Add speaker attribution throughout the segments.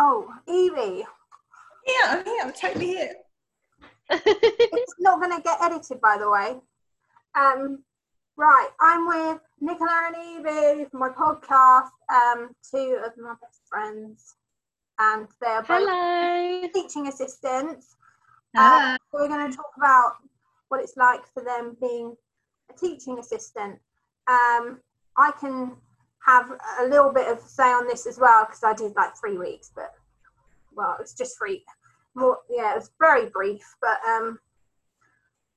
Speaker 1: Oh, Evie.
Speaker 2: Yeah, I'm here. I'm totally here.
Speaker 1: it's not going to get edited, by the way. Um, right, I'm with Nicola and Evie from my podcast. Um, two of my best friends, and they're both
Speaker 3: Hello.
Speaker 1: teaching assistants. Uh, we're going to talk about what it's like for them being a teaching assistant. Um, I can have a little bit of say on this as well because I did like three weeks, but well, it was just three. More, yeah, it was very brief, but um,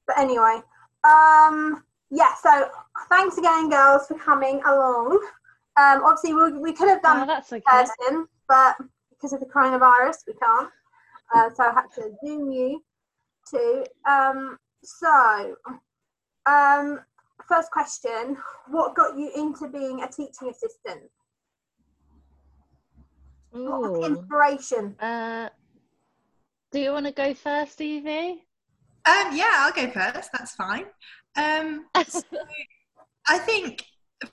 Speaker 1: but anyway, um, yeah. So thanks again, girls, for coming along. Um, obviously, we, we could have done
Speaker 3: Oh, that's okay.
Speaker 1: person, but because of the coronavirus, we can't. Uh, so I had to Zoom you too. Um, so, um, first question: What got you into being a teaching assistant? What was the inspiration?
Speaker 3: Uh, do you want to go first, Evie?
Speaker 2: Um, yeah, I'll go first. That's fine. Um, so I think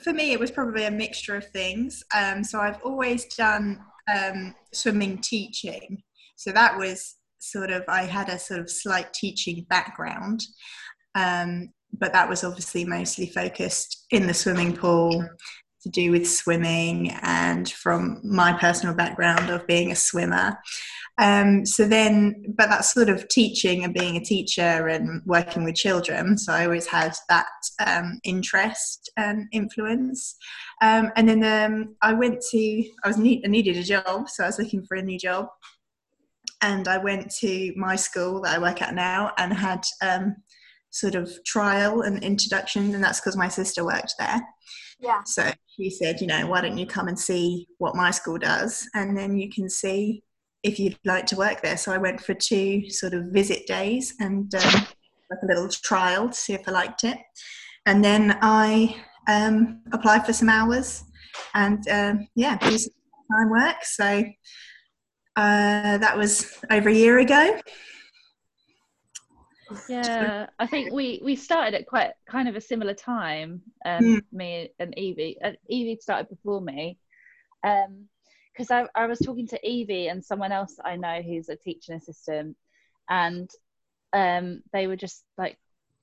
Speaker 2: for me, it was probably a mixture of things. Um, so I've always done um, swimming teaching. So that was sort of, I had a sort of slight teaching background. Um, but that was obviously mostly focused in the swimming pool to do with swimming and from my personal background of being a swimmer. Um, so then, but that's sort of teaching and being a teacher and working with children. So I always had that um, interest and influence. Um, and then um, I went to, I was need, I needed a job, so I was looking for a new job. And I went to my school that I work at now and had um, sort of trial and introduction, and that's because my sister worked there.
Speaker 1: Yeah.
Speaker 2: So she said, you know, why don't you come and see what my school does, and then you can see if you'd like to work there. So I went for two sort of visit days and um, like a little trial to see if I liked it, and then I um, applied for some hours, and um, yeah, do some time work. So uh, that was over a year ago.
Speaker 3: Yeah, I think we we started at quite kind of a similar time. Um,
Speaker 2: Mm.
Speaker 3: me and Evie. Uh, Evie started before me. Um, because I, I was talking to Evie and someone else I know who's a teaching assistant, and um, they were just like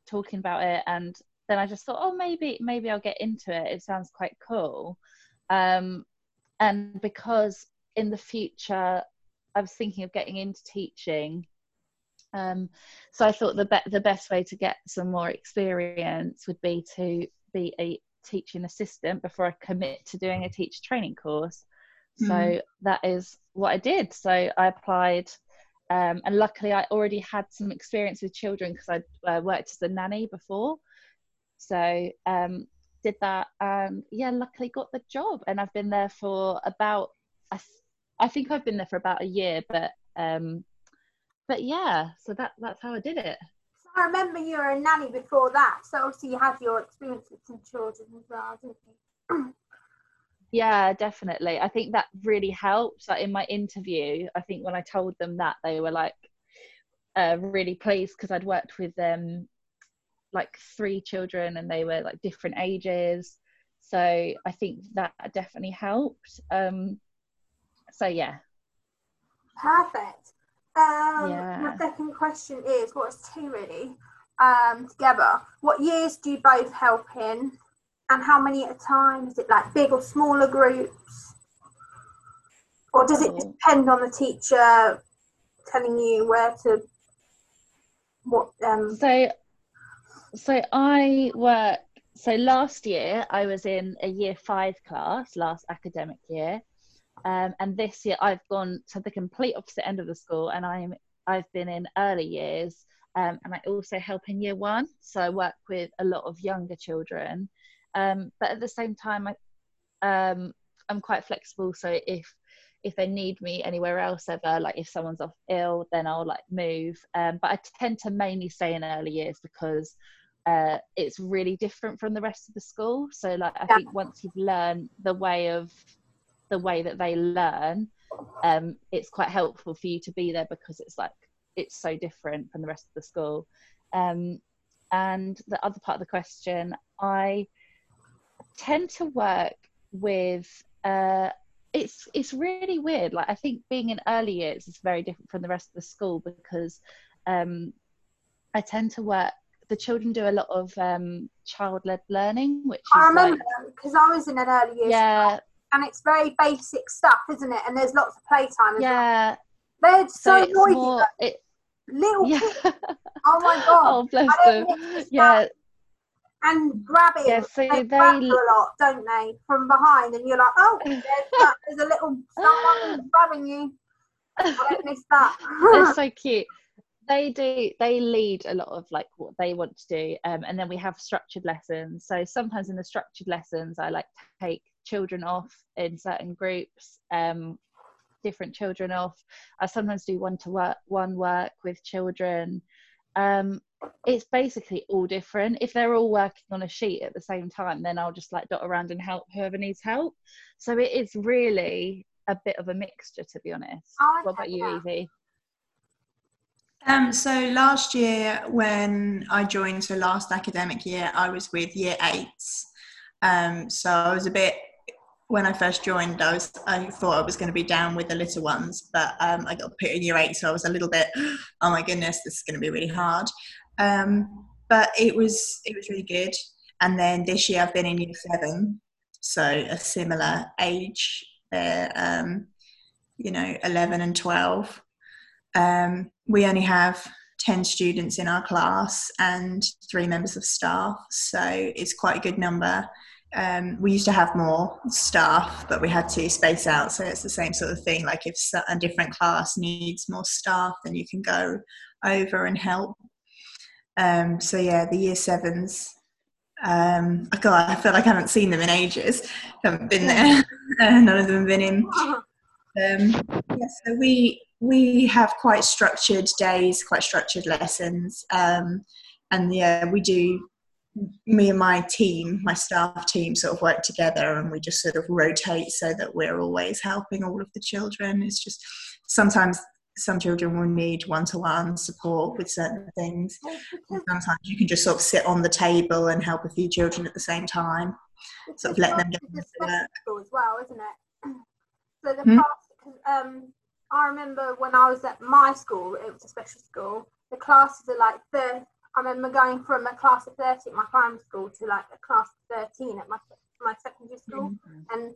Speaker 3: talking about it, and then I just thought, oh, maybe maybe I'll get into it. It sounds quite cool, um, and because in the future I was thinking of getting into teaching. Um, so I thought the be- the best way to get some more experience would be to be a teaching assistant before I commit to doing a teacher training course. So
Speaker 2: Mm.
Speaker 3: that is what I did. So I applied, um, and luckily I already had some experience with children because I uh, worked as a nanny before. So um, did that, and yeah, luckily got the job, and I've been there for about I, th- I think I've been there for about a year, but um, but yeah, so that that's how I did it.
Speaker 1: So I remember you were a nanny before that, so obviously you had your experience with some children as well, didn't you?
Speaker 3: Yeah, definitely. I think that really helped. Like in my interview, I think when I told them that, they were like uh, really pleased because I'd worked with them like three children and they were like different ages. So I think that definitely helped. Um, so yeah,
Speaker 1: Perfect. Um,
Speaker 3: Yeah.
Speaker 1: My second question is, what's two really? Um, together, what years do you both help in, and how many at a time? Is it like big or smaller groups, or does it
Speaker 3: Oh.
Speaker 1: depend on the teacher telling you where to? What? Um,
Speaker 3: So, so I work. So last year I was in a year five class, last academic year, um, and this year I've gone to the complete opposite end of the school, and I'm I've been in early years, um, and I also help in year one. So I work with a lot of younger children, um, but at the same time, I um, I'm quite flexible. So if if they need me anywhere else ever, like if someone's off ill, then I'll like move. Um, but I tend to mainly stay in early years because uh, it's really different from the rest of the school. So like I
Speaker 1: Yeah.
Speaker 3: think once you've learned the way of the way that they learn, um, it's quite helpful for you to be there because it's like it's so different from the rest of the school. Um, and the other part of the question, I tend to work with uh, it's it's really weird. Like I think being in early years is very different from the rest of the school because um, I tend to work. The children do a lot of um, child-led learning, which
Speaker 1: I remember because like, I was in an early years.
Speaker 3: Yeah.
Speaker 1: And it's very basic stuff, isn't it? And there's lots of playtime.
Speaker 3: yeah.
Speaker 1: Well. They're so,
Speaker 3: so
Speaker 1: noisy.
Speaker 3: More, it,
Speaker 1: little
Speaker 3: yeah.
Speaker 1: kids. Oh my god.
Speaker 3: oh bless them. Yeah.
Speaker 1: And grabbing.
Speaker 3: Yeah, so
Speaker 1: they,
Speaker 3: they
Speaker 1: grab a lot, don't they? From behind, and you're like, oh, there's, that. there's a little someone grabbing you. I don't miss that.
Speaker 3: They're so cute. They do. They lead a lot of like what they want to do, um, and then we have structured lessons. So sometimes in the structured lessons, I like take children off in certain groups um, different children off. I sometimes do one to work one work with children. Um, it's basically all different. If they're all working on a sheet at the same time, then I'll just like dot around and help whoever needs help. So it is really a bit of a mixture, to be honest.
Speaker 1: Oh,
Speaker 3: what about you, Evie?
Speaker 2: Um, so last year when I joined, so last academic year, I was with year eights. Um, so I was a bit when I first joined, I was I thought I was going to be down with the little ones, but um, I got put in year eight, so I was a little bit, oh my goodness, this is going to be really hard. Um, but it was it was really good. And then this year I've been in year seven, so a similar age. They're um, you know eleven and twelve. Um, we only have 10 students in our class and three members of staff, so it's quite a good number. Um, we used to have more staff, but we had to space out. So it's the same sort of thing. Like if a different class needs more staff, then you can go over and help. Um, so yeah, the year sevens. Um, God, I feel like I haven't seen them in ages. haven't been there. None of them have been in. Um, yeah, so we we have quite structured days, quite structured lessons, um, and yeah, we do me and my team, my staff team, sort of work together and we just sort of rotate so that we're always helping all of the children. It's just sometimes some children will need one to one support with certain things. sometimes you can just sort of sit on the table and help a few children at the same time, sort of let them get into
Speaker 1: it. as well, isn't it? So the mm-hmm. class, um, I remember when I was at my school, it was a special school, the classes are like 30, I remember going from a class of 30 at my primary school to like a class of 13 at my, my secondary school. Mm-hmm. And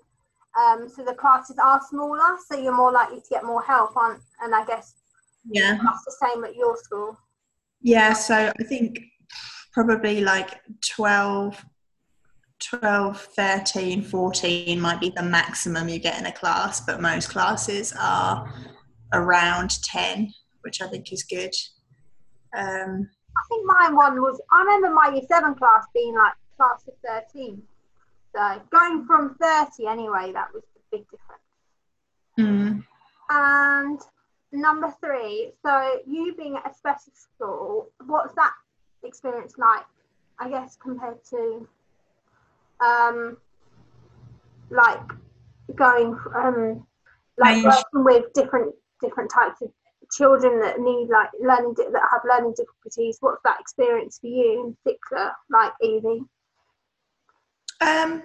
Speaker 1: um, so the classes are smaller, so you're more likely to get more help on. And I guess
Speaker 2: yeah,
Speaker 1: that's the same at your school.
Speaker 2: Yeah, so I think probably like 12, 12, 13, 14 might be the maximum you get in a class, but most classes are around 10, which I think is good. Um,
Speaker 1: I think mine one was, I remember my year seven class being like class of 13. So going from 30 anyway, that was the big difference.
Speaker 2: Mm.
Speaker 1: And number three, so you being at a special school, what's that experience like, I guess, compared to um, like going um, like working with different different types of children that need like learning that have learning difficulties what's that experience for you in particular like evie?
Speaker 2: Um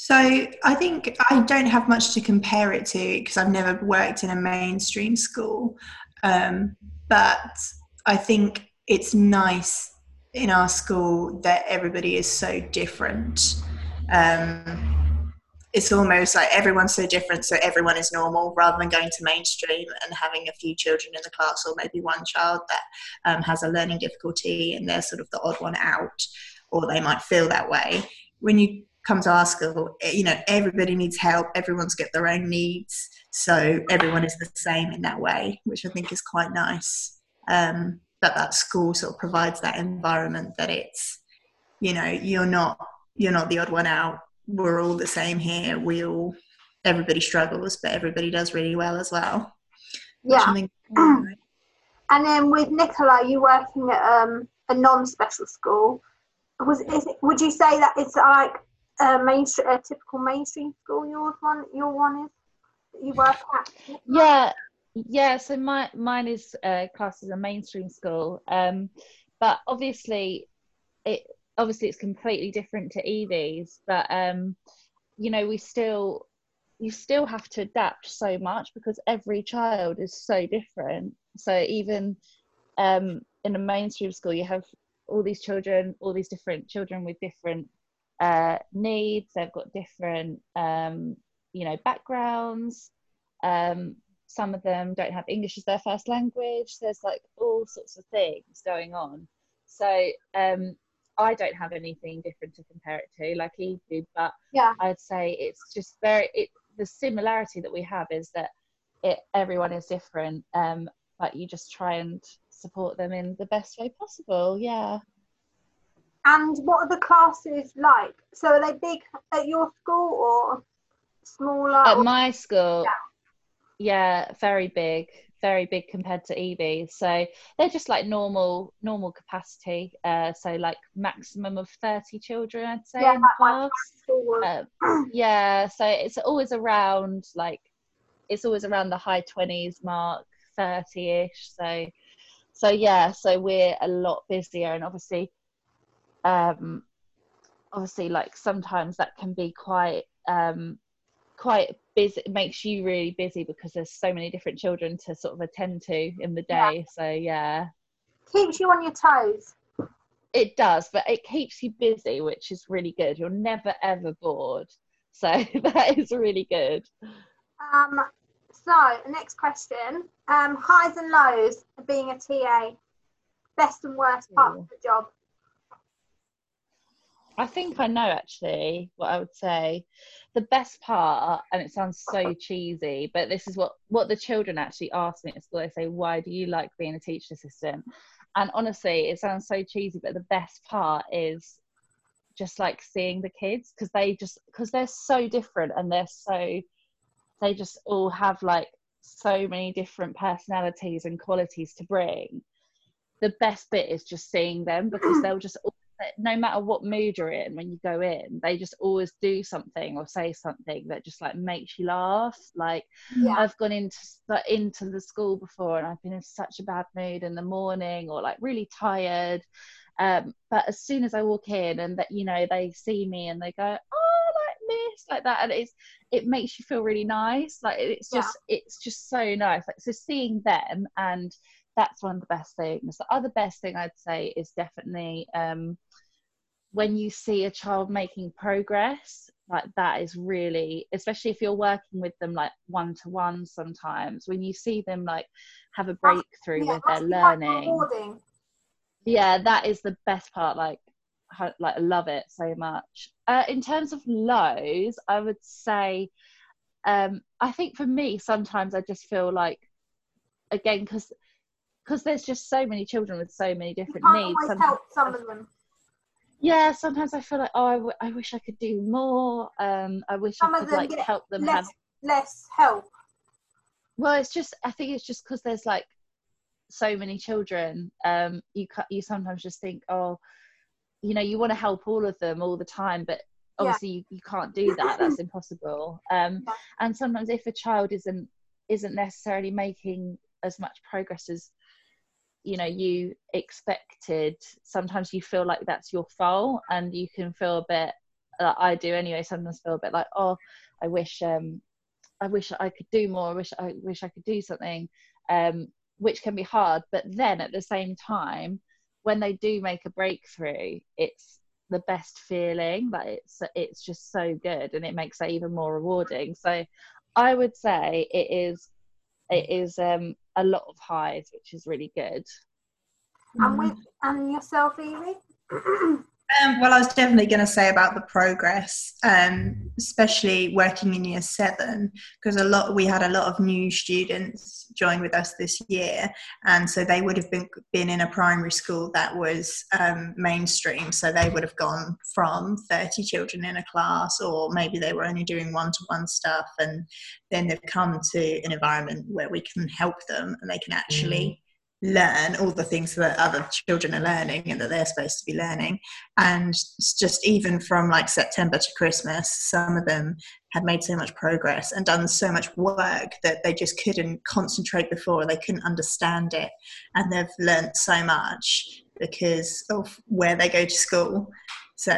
Speaker 2: so i think i don't have much to compare it to because i've never worked in a mainstream school. Um, but i think it's nice in our school that everybody is so different. Um, it's almost like everyone's so different, so everyone is normal rather than going to mainstream and having a few children in the class or maybe one child that um, has a learning difficulty and they're sort of the odd one out, or they might feel that way. When you come to our school, eh, you know, everybody needs help, everyone's got their own needs, so everyone is the same in that way, which I think is quite nice. Um, that that school sort of provides that environment that it's, you know, you're not you're not the odd one out we're all the same here. We all, everybody struggles, but everybody does really well as well.
Speaker 1: Yeah. Think, and then with Nicola, you working at um, a non-special school. Was is it, would you say that it's like a mainstream, a typical mainstream school? Yours one, your one is that you work at.
Speaker 3: Yeah, yeah. So my mine is uh, classed as a mainstream school, um, but obviously it obviously it's completely different to Evie's, but um, you know, we still you still have to adapt so much because every child is so different. So even um, in a mainstream school, you have all these children, all these different children with different uh, needs. They've got different, um, you know, backgrounds. Um, some of them don't have English as their first language. There's like all sorts of things going on. So um, I don't have anything different to compare it to, like he did, but
Speaker 1: yeah,
Speaker 3: I'd say it's just very. It, the similarity that we have is that it everyone is different, um, but you just try and support them in the best way possible. Yeah.
Speaker 1: And what are the classes like? So are they big at your school or smaller?
Speaker 3: At my school, yeah, yeah very big very big compared to Evie. So they're just like normal normal capacity. Uh, so like maximum of thirty children, I'd say
Speaker 1: yeah,
Speaker 3: in class. Uh, yeah, so it's always around like it's always around the high twenties mark, thirty ish. So so yeah, so we're a lot busier, and obviously, um, obviously like sometimes that can be quite um quite busy it makes you really busy because there's so many different children to sort of attend to in the day yeah. so yeah.
Speaker 1: Keeps you on your toes.
Speaker 3: It does but it keeps you busy which is really good. You're never ever bored so that is really good.
Speaker 1: Um so next question. Um highs and lows of being a ta best and worst part of the job
Speaker 3: I think I know actually what I would say. The best part, and it sounds so cheesy, but this is what what the children actually ask me at school. They say, "Why do you like being a teacher assistant?" And honestly, it sounds so cheesy, but the best part is just like seeing the kids because they just because they're so different and they're so they just all have like so many different personalities and qualities to bring the best bit is just seeing them because they'll just no matter what mood you're in when you go in they just always do something or say something that just like makes you laugh like yeah. i've gone into into the school before and i've been in such a bad mood in the morning or like really tired um, but as soon as i walk in and that you know they see me and they go oh like miss like that and it's it makes you feel really nice like it's just yeah. it's just so nice like so seeing them and that's one of the best things. The other best thing I'd say is definitely um, when you see a child making progress, like that is really, especially if you're working with them like one to one sometimes, when you see them like have a breakthrough yeah, with their learning. Yeah, that is the best part. Like, like I love it so much. Uh, in terms of lows, I would say, um, I think for me, sometimes I just feel like, again, because because there's just so many children with so many different needs.
Speaker 1: Help some of them.
Speaker 3: Yeah, sometimes I feel like oh, I, w- I wish I could do more. Um, I wish some I could like help them
Speaker 1: less,
Speaker 3: have
Speaker 1: less help.
Speaker 3: Well, it's just I think it's just because there's like so many children. Um, you you sometimes just think oh, you know, you want to help all of them all the time, but obviously yeah. you, you can't do that. That's impossible. Um, and sometimes if a child isn't isn't necessarily making as much progress as you know you expected sometimes you feel like that's your fault and you can feel a bit uh, i do anyway sometimes feel a bit like oh i wish um i wish i could do more i wish i wish i could do something um which can be hard but then at the same time when they do make a breakthrough it's the best feeling that it's it's just so good and it makes it even more rewarding. So i would say it is it is um, a lot of highs, which is really good.
Speaker 1: And mm. with and yourself, Evie?
Speaker 2: Um, well, I was definitely going to say about the progress, um, especially working in year seven, because a lot we had a lot of new students join with us this year, and so they would have been been in a primary school that was um, mainstream, so they would have gone from thirty children in a class, or maybe they were only doing one to one stuff, and then they've come to an environment where we can help them and they can actually. Learn all the things that other children are learning and that they're supposed to be learning. And just even from like september to christmas some of them had made so much progress and done so much work that they just couldn't concentrate before they couldn't understand it. And they've learned so much because of where they go to school. So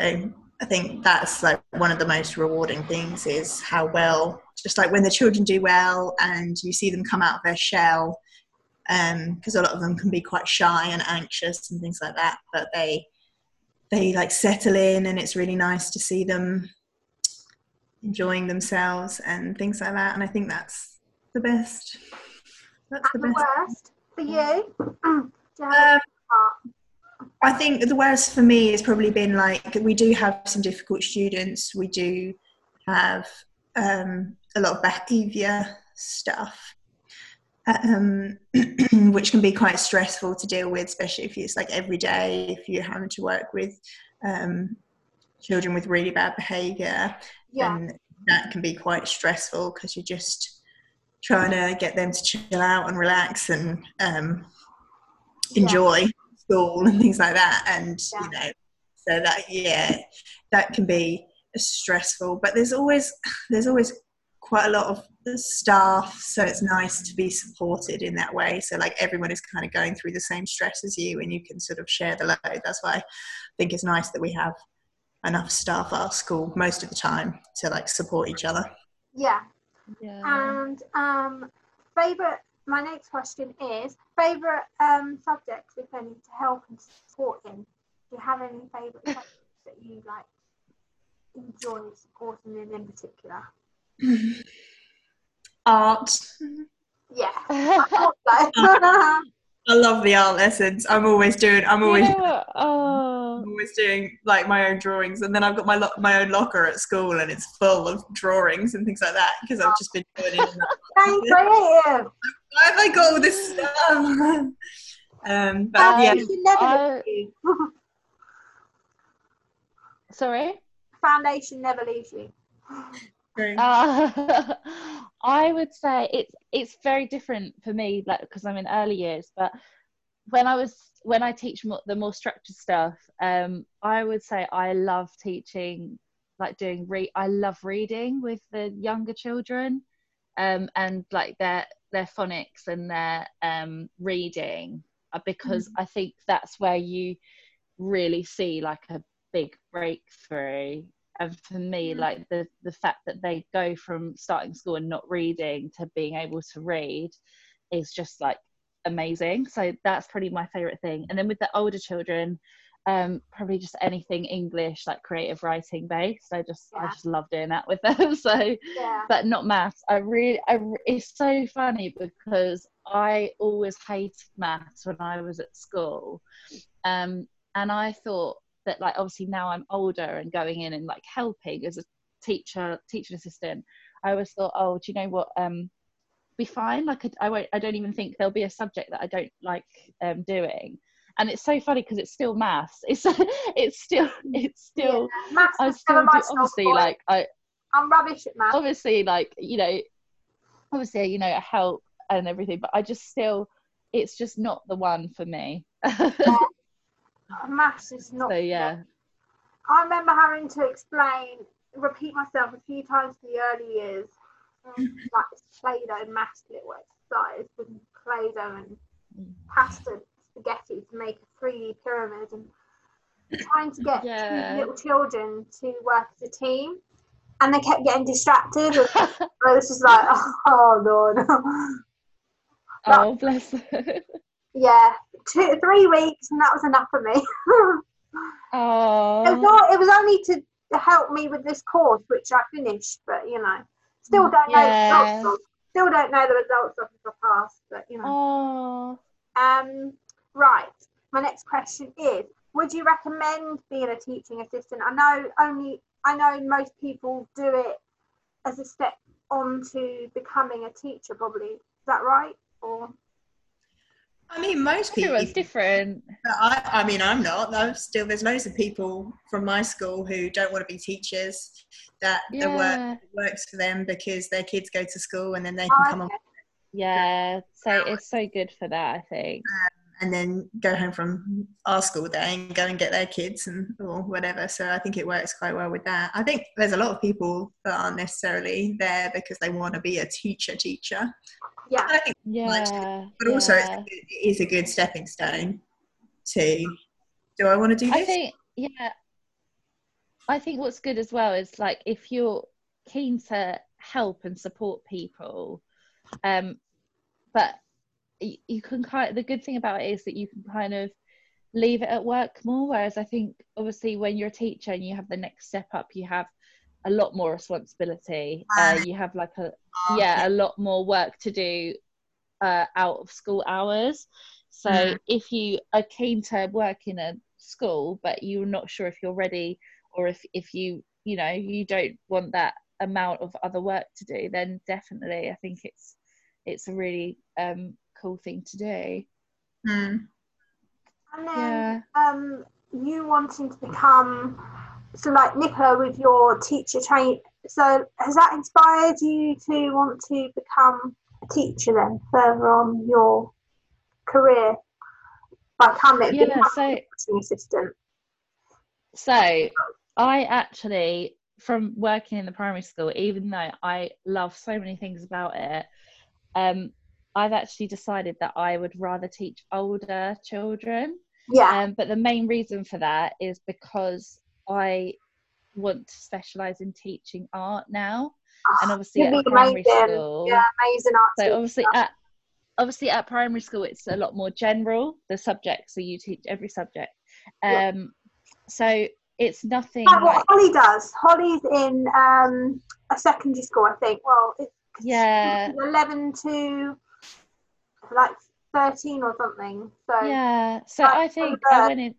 Speaker 2: i think that's like one of the most rewarding things is how well just like when the children do well and you see them come out of their shell because um, a lot of them can be quite shy and anxious and things like that but they they like settle in and it's really nice to see them enjoying themselves and things like that and i think that's the best.
Speaker 1: That's the, the worst for you, um,
Speaker 2: I think the worst for me has probably been like we do have some difficult students. We do have um, a lot of behaviour stuff, um, which can be quite stressful to deal with, especially if it's like every day. If you're having to work with um, children with really bad behaviour, yeah. and that can be quite stressful because you're just trying to get them to chill out and relax and um, enjoy yeah. school and things like that. And yeah. you know, so that yeah, that can be stressful. But there's always there's always quite a lot of staff, so it's nice to be supported in that way. So like everyone is kind of going through the same stress as you, and you can sort of share the load. That's why I think it's nice that we have enough staff at our school most of the time to like support each other.
Speaker 1: Yeah. Yeah. And um, favorite. My next question is favorite um, subjects, if any, to help and support in. Do you have any favorite subjects that you like enjoy supporting in in particular?
Speaker 2: Art.
Speaker 1: Yeah. I,
Speaker 2: I love the art lessons. I'm always doing. I'm always.
Speaker 3: Yeah. Oh.
Speaker 2: I'm always doing like my own drawings, and then I've got my lo- my own locker at school, and it's full of drawings and things like that because I've just been doing it.
Speaker 1: Thank creative.
Speaker 2: Why have I got all this stuff? um, but Foundation
Speaker 1: yeah. Never
Speaker 3: Sorry.
Speaker 1: Foundation never leaves you.
Speaker 3: Uh, I would say it's it's very different for me, like because I'm in early years. But when I was when I teach more, the more structured stuff, um, I would say I love teaching, like doing read. I love reading with the younger children, um, and like their their phonics and their um, reading, uh, because mm-hmm. I think that's where you really see like a big breakthrough and for me like the the fact that they go from starting school and not reading to being able to read is just like amazing. So that's probably my favorite thing. And then with the older children um probably just anything english like creative writing based. I just yeah. i just love doing that with them. So yeah. but not maths. I really I, it's so funny because i always hated maths when i was at school. Um and i thought that like obviously now I'm older and going in and like helping as a teacher, teaching assistant, I always thought, oh, do you know what? Um, be fine. Like I, I won't. I don't even think there'll be a subject that I don't like um, doing. And it's so funny because it's still maths. It's it's still it's still.
Speaker 1: Yeah, maths I still do,
Speaker 3: obviously like I.
Speaker 1: I'm rubbish at maths.
Speaker 3: Obviously, like you know, obviously you know I help and everything, but I just still, it's just not the one for me. Yeah
Speaker 1: maths is not.
Speaker 3: So yeah.
Speaker 1: I remember having to explain, repeat myself a few times in the early years, um, like Play-Doh maths little exercise with Play-Doh and pasta spaghetti to make a 3D pyramid and trying to get yeah. little children to work as a team. And they kept getting distracted. I was just like, oh, Lord.
Speaker 3: oh, bless them
Speaker 1: yeah, two, three weeks, and that was enough for me.
Speaker 3: oh.
Speaker 1: It was, it was only to help me with this course, which I finished, but you know, still don't yeah. know the results. Of, still don't know the results of if I passed, but you know.
Speaker 3: Oh.
Speaker 1: Um. Right. My next question is: Would you recommend being a teaching assistant? I know only I know most people do it as a step on to becoming a teacher. Probably is that right? Or
Speaker 2: I mean, most people.
Speaker 3: Everyone's different.
Speaker 2: I, I mean, I'm not. Though. Still, there's loads of people from my school who don't want to be teachers. That yeah. the work works for them because their kids go to school and then they can oh, come okay. on.
Speaker 3: Yeah, so it's so good for that. I think.
Speaker 2: And then go home from our school day and go and get their kids and or whatever. So I think it works quite well with that. I think there's a lot of people that aren't necessarily there because they want to be a teacher teacher.
Speaker 1: Yeah. I
Speaker 3: think yeah.
Speaker 2: but also yeah. it is a good stepping stone to do I want to do this?
Speaker 3: I think yeah. I think what's good as well is like if you're keen to help and support people um but you, can kind of, the good thing about it is that you can kind of leave it at work more whereas i think obviously when you're a teacher and you have the next step up you have a lot more responsibility. Uh, you have like a yeah a lot more work to do uh, out of school hours. So mm. if you are keen to work in a school but you're not sure if you're ready or if if you you know you don't want that amount of other work to do then definitely i think it's it's a really um cool thing to do
Speaker 2: mm.
Speaker 1: and then yeah. um you wanting to become so like Nicola with your teacher train so has that inspired you to want to become a teacher then further on your career becoming,
Speaker 3: yeah, becoming
Speaker 1: so, assistant
Speaker 3: so I actually from working in the primary school even though I love so many things about it um I've actually decided that I would rather teach older children
Speaker 1: yeah
Speaker 3: um, but the main reason for that is because I want to specialize in teaching art now, oh, and obviously at primary school,
Speaker 1: yeah, amazing art.
Speaker 3: So obviously at obviously at primary school, it's a lot more general. The subjects so you teach every subject. Um, yeah. so it's nothing.
Speaker 1: Like what Holly does. Holly's in um, a secondary school, I think. Well, it's
Speaker 3: yeah,
Speaker 1: eleven to like thirteen or something. So
Speaker 3: yeah, so I think I went in.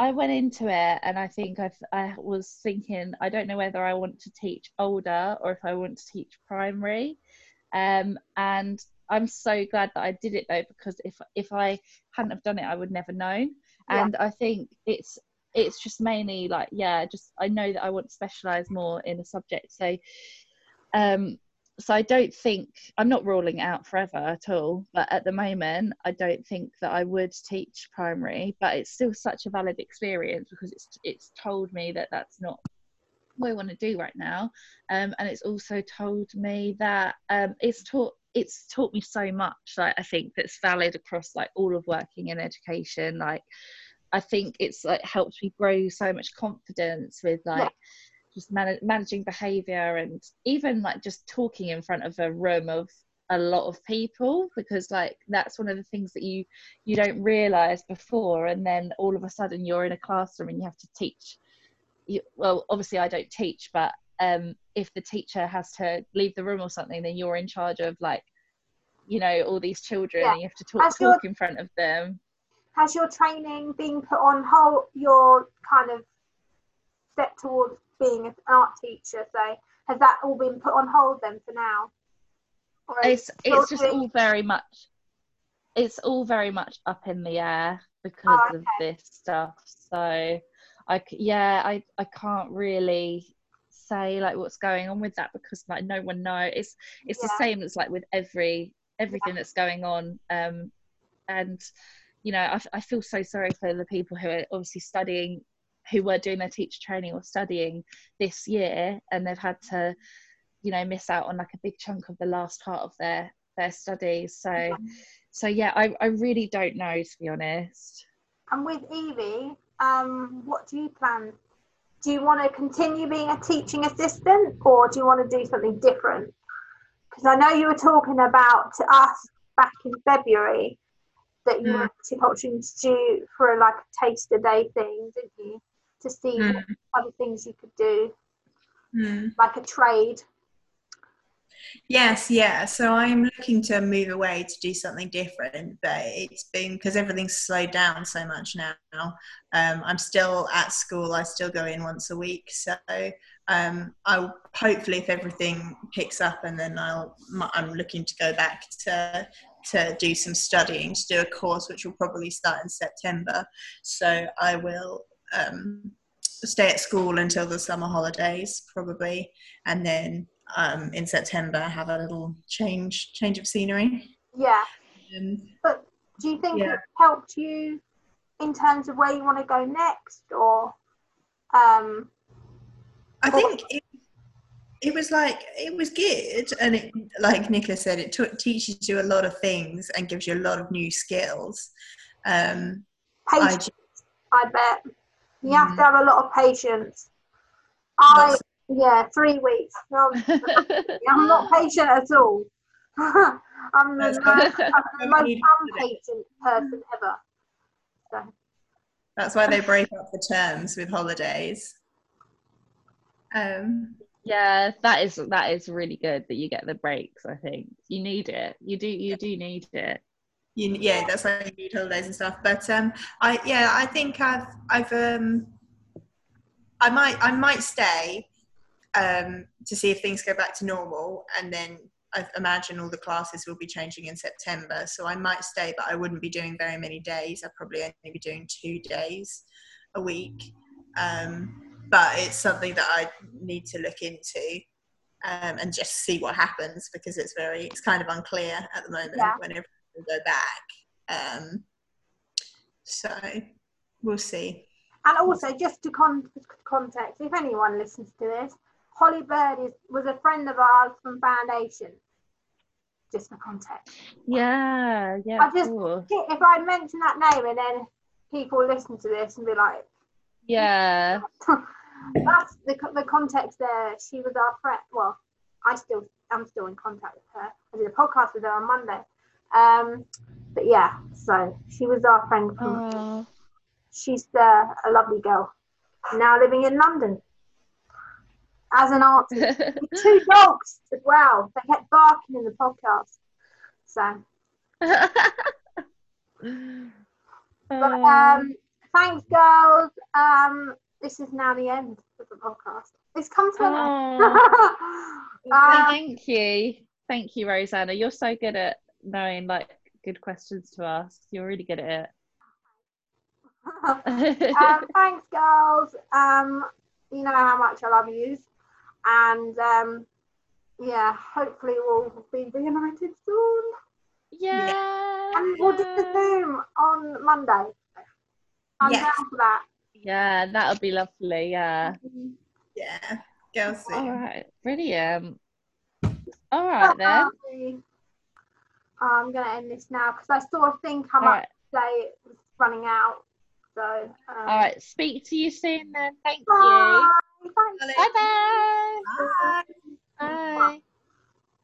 Speaker 3: I went into it and I think I, I was thinking I don't know whether I want to teach older or if I want to teach primary. Um, and I'm so glad that I did it though because if if I hadn't have done it I would never known. Yeah. And I think it's it's just mainly like yeah just I know that I want to specialize more in a subject so um so I don't think I'm not ruling out forever at all, but at the moment I don't think that I would teach primary. But it's still such a valid experience because it's it's told me that that's not what I want to do right now, um, and it's also told me that um, it's taught it's taught me so much. Like I think that's valid across like all of working in education. Like I think it's like helped me grow so much confidence with like. Yeah just man- managing behavior and even like just talking in front of a room of a lot of people because like that's one of the things that you you don't realize before and then all of a sudden you're in a classroom and you have to teach you, well obviously I don't teach but um if the teacher has to leave the room or something then you're in charge of like you know all these children yeah. and you have to talk, talk your, in front of them
Speaker 1: has your training been put on hold your kind of step towards being an art teacher. So has that all been put on hold then for now?
Speaker 3: it's it's just all very much it's all very much up in the air because oh, okay. of this stuff. So I yeah I I can't really say like what's going on with that because like no one knows. It's it's yeah. the same as like with every everything yeah. that's going on. Um, and you know I, I feel so sorry for the people who are obviously studying who were doing their teacher training or studying this year and they've had to you know miss out on like a big chunk of the last part of their their studies. So so yeah I, I really don't know to be honest.
Speaker 1: And with evie um what do you plan? Do you want to continue being a teaching assistant or do you want to do something different? Because i know you were talking about to us back in february that you mm. were to options to for like a taste taster day thing didn't you to see mm. other things you could do,
Speaker 2: mm.
Speaker 1: like a trade.
Speaker 2: Yes, yeah. So I'm looking to move away to do something different, but it's been because everything's slowed down so much now. Um, I'm still at school. I still go in once a week. So um, I'll hopefully, if everything picks up, and then I'll I'm looking to go back to to do some studying to do a course which will probably start in September. So I will um, stay at school until the summer holidays probably. And then um, in september have a little change change of scenery.
Speaker 1: Yeah. Um, but do you think yeah. it helped you in terms of where you want to go next or um
Speaker 2: i think it, it was like it was good and it like nicola said it t- teaches you a lot of things and gives you a lot of new skills. Um
Speaker 1: Patience, I, I bet you have to have a lot of patience. I Yeah, three weeks. No, I'm not patient at all. I'm the,
Speaker 2: That's
Speaker 1: most,
Speaker 2: good.
Speaker 1: I'm the most impatient person ever. So,
Speaker 2: That's why they break up the terms with holidays. Um,
Speaker 3: yeah, that is that is really good that you get the breaks. I think you need it. You do you do need it.
Speaker 2: You, yeah, that's why you need holidays and stuff. But um, I yeah, I think I've I've um, I might I might stay um, to see if things go back to normal, and then I imagine all the classes will be changing in September. So I might stay, but I wouldn't be doing very many days. I'd probably only be doing two days a week. Um, but it's something that I need to look into. Um, and just see what happens because it's very it's kind of unclear at the moment
Speaker 1: Yeah.
Speaker 2: when everything will go back um, so we'll see
Speaker 1: and also, just to con- context, if anyone listens to this, Holly Bird is, was a friend of ours from Foundation. Just for context.
Speaker 3: Yeah, yeah,
Speaker 1: I just-
Speaker 3: course.
Speaker 1: If I mention that name and then people listen to this and be like,
Speaker 3: Yeah,
Speaker 1: that's the, the context there. She was our friend. Well, I still I'm still in contact with her. I did a podcast with her on Monday. Um, but yeah, so she was our friend from. She's uh, a lovely girl, now living in London as an artist. two dogs as well. They kept barking in the podcast. So, but um, thanks, girls. Um, this is now the end of the podcast. It's come to an end. Um,
Speaker 3: thank you, thank you, Roseanna. You're so good at knowing like good questions to ask. You're really good at it.
Speaker 1: um, thanks, girls. Um, you know how much I love you, and um, yeah, hopefully we'll be reunited soon.
Speaker 3: yeah.
Speaker 1: And we'll do the Zoom on Monday. I'm
Speaker 2: Yes.
Speaker 1: down for that.
Speaker 3: Yeah, that'll be lovely. Yeah.
Speaker 2: yeah girls soon.
Speaker 3: All right. Brilliant. All right then.
Speaker 1: I'm gonna end this now because I sort of think I
Speaker 3: All
Speaker 1: might
Speaker 3: right.
Speaker 1: say it's running out. So, um,
Speaker 3: All right. Speak to you soon then. Thank
Speaker 1: Bye.
Speaker 3: you.
Speaker 1: Thanks.
Speaker 3: Bye-bye.
Speaker 2: Bye.
Speaker 3: Bye.